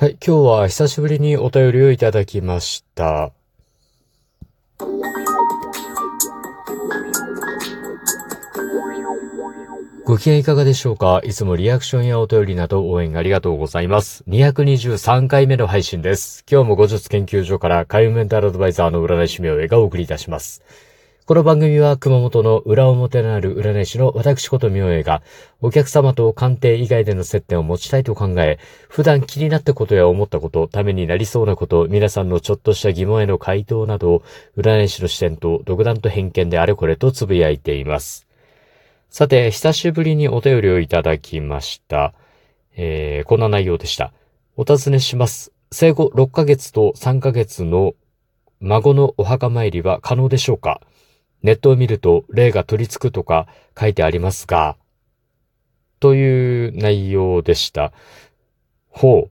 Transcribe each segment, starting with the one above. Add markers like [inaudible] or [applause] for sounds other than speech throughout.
はい、今日は久しぶりにお便りをいただきました。ご機嫌いかがでしょうか？いつもリアクションやお便りなど応援ありがとうございます。223回目の配信です。今日も後日研究所から海運メンタルアドバイザーの占い師名がお送りいたします。この番組は熊本の裏表のある占い師の私こと明恵がお客様と鑑定以外での接点を持ちたいと考え、普段気になったことや思ったこと、ためになりそうなこと、皆さんのちょっとした疑問への回答などを占い師の視点と独断と偏見であれこれとつぶやいています。さて、久しぶりにお便りをいただきました。えー、こんな内容でした。お尋ねします。生後6ヶ月と3ヶ月の孫のお墓参りは可能でしょうか？ネットを見ると霊が取り付くとか書いてありますが、という内容でした。ほう。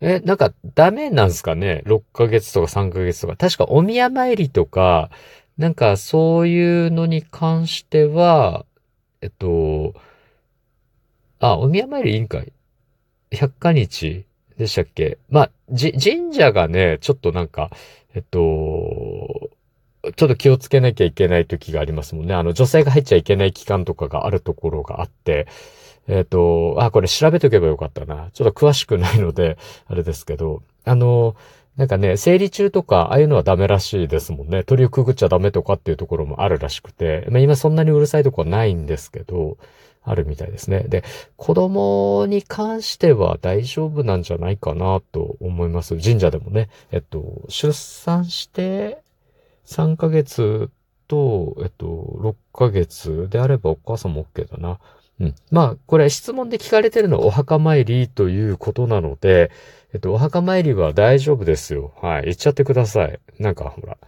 え、なんかダメなんすかね ?6 ヶ月とか3ヶ月とか。確かお宮参りとか、なんかそういうのに関しては、えっと、あ、お宮参り委員会百0日でしたっけ？まあ、じ、神社がね、ちょっとなんか、えっと、ちょっと気をつけなきゃいけない時がありますもんね。あの、女性が入っちゃいけない期間とかがあるところがあって、えっ、ー、と、あ、これ調べとけばよかったな。ちょっと詳しくないので、[laughs] あれですけど、あの、なんかね、生理中とか、ああいうのはダメらしいですもんね。鳥をくぐっちゃダメとかっていうところもあるらしくて、まあ今そんなにうるさいとこはないんですけど、あるみたいですね。で、子供に関しては大丈夫なんじゃないかなと思います。神社でもね、えっと、出産して、3ヶ月と、えっと、6ヶ月であればお母さんも OK だな。うん。まあ、これ質問で聞かれてるのはお墓参りということなので、えっと、お墓参りは大丈夫ですよ。はい。言っちゃってください。なんか、ほら、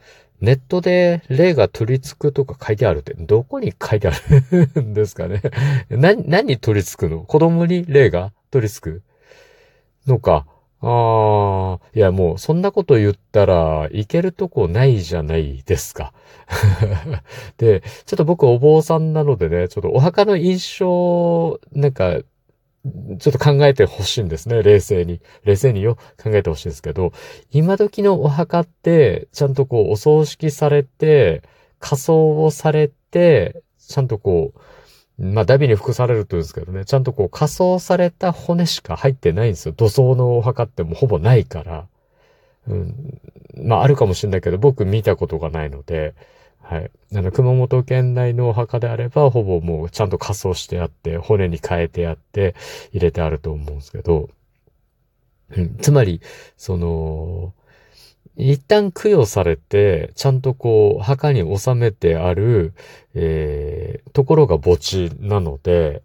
ネットで霊が取り付くとか書いてあるって、どこに書いてあるんですかね [laughs] 何、何取り付くの？子供に霊が取り付くのか。ああ、いやもうそんなこと言ったらいけるとこないじゃないですか。[laughs] で、ちょっと僕お坊さんなのでね、ちょっとお墓の印象、なんか、ちょっと考えてほしいんですね。冷静に。冷静によ、考えてほしいんですけど、今時のお墓って、ちゃんとこう、お葬式されて、仮装をされて、ちゃんとこう、まあ、ダビに服されるというんですけどね、ちゃんとこう仮装された骨しか入ってないんですよ。土葬のお墓ってもうほぼないから。うん。まあ、あるかもしれないけど、僕見たことがないので、はい。あの、熊本県内のお墓であれば、ほぼもうちゃんと仮装してあって、骨に変えてあって、入れてあると思うんですけど、うん。つまり、その、一旦供養されて、ちゃんとこう、墓に収めてある、えー、ところが墓地なので、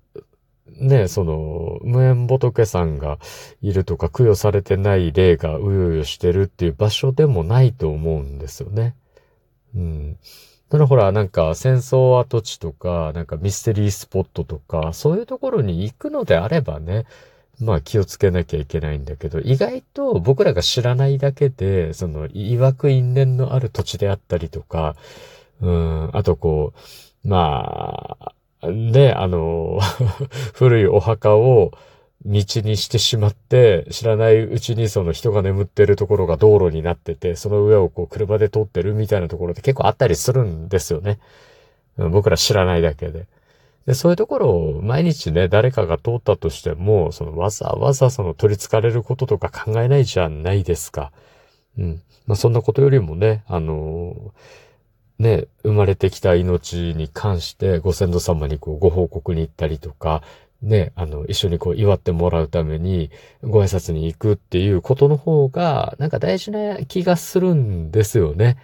ね、その、無縁仏さんがいるとか、供養されてない霊がうようよしてるっていう場所でもないと思うんですよね。うん。だからほら、なんか戦争跡地とか、なんかミステリースポットとか、そういうところに行くのであればね、まあ気をつけなきゃいけないんだけど、意外と僕らが知らないだけで、その、曰く因縁のある土地であったりとか、うん、あとこう、まあ、ね、あの、[laughs] 古いお墓を道にしてしまって、知らないうちにその人が眠ってるところが道路になってて、その上をこう車で通ってるみたいなところって結構あったりするんですよね。僕ら知らないだけで。で、そういうところを毎日ね、誰かが通ったとしても、そのわざわざその取り憑かれることとか考えないじゃないですか。うん。まあ、そんなことよりもね、あのー、ね、生まれてきた命に関してご先祖様にこうご報告に行ったりとか、ね、あの、一緒にこう祝ってもらうためにご挨拶に行くっていうことの方が、なんか大事な気がするんですよね。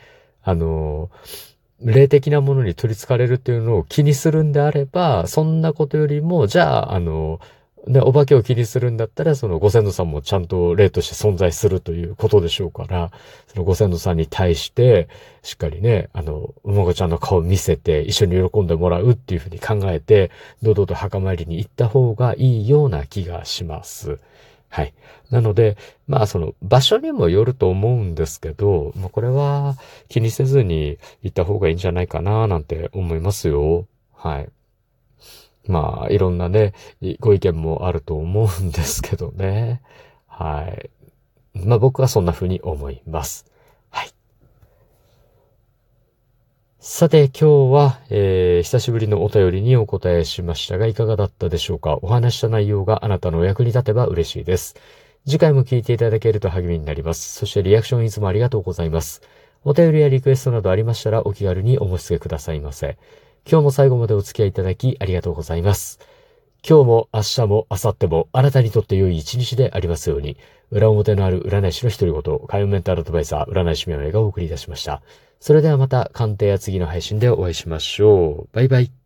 あのー霊的なものに取り憑かれるっていうのを気にするんであれば、そんなことよりも、じゃあ、あの、ね、お化けを気にするんだったら、そのご先祖さんもちゃんと霊として存在するということでしょうから、そのご先祖さんに対して、しっかりね、あの、うもがちゃんの顔を見せて、一緒に喜んでもらうっていうふうに考えて、堂々と墓参りに行った方がいいような気がします。はい。なので、まあその場所にもよると思うんですけど、まあこれは気にせずに行った方がいいんじゃないかななんて思いますよ。はい。まあいろんなね、ご意見もあると思うんですけどね。はい。まあ僕はそんな風に思います。はい。さて今日は、えー、久しぶりのお便りにお答えしましたがいかがだったでしょうか？お話した内容があなたのお役に立てば嬉しいです。次回も聞いていただけると励みになります。そしてリアクションいつもありがとうございます。お便りやリクエストなどありましたらお気軽にお申し付けくださいませ。今日も最後までお付き合いいただきありがとうございます。今日も明日も明後日もあなたにとって良い一日でありますように、裏表のある占い師の独り言、海運メンタルアドバイザー、占い師名がお送りいたしました。それではまた鑑定や次の配信でお会いしましょう。バイバイ。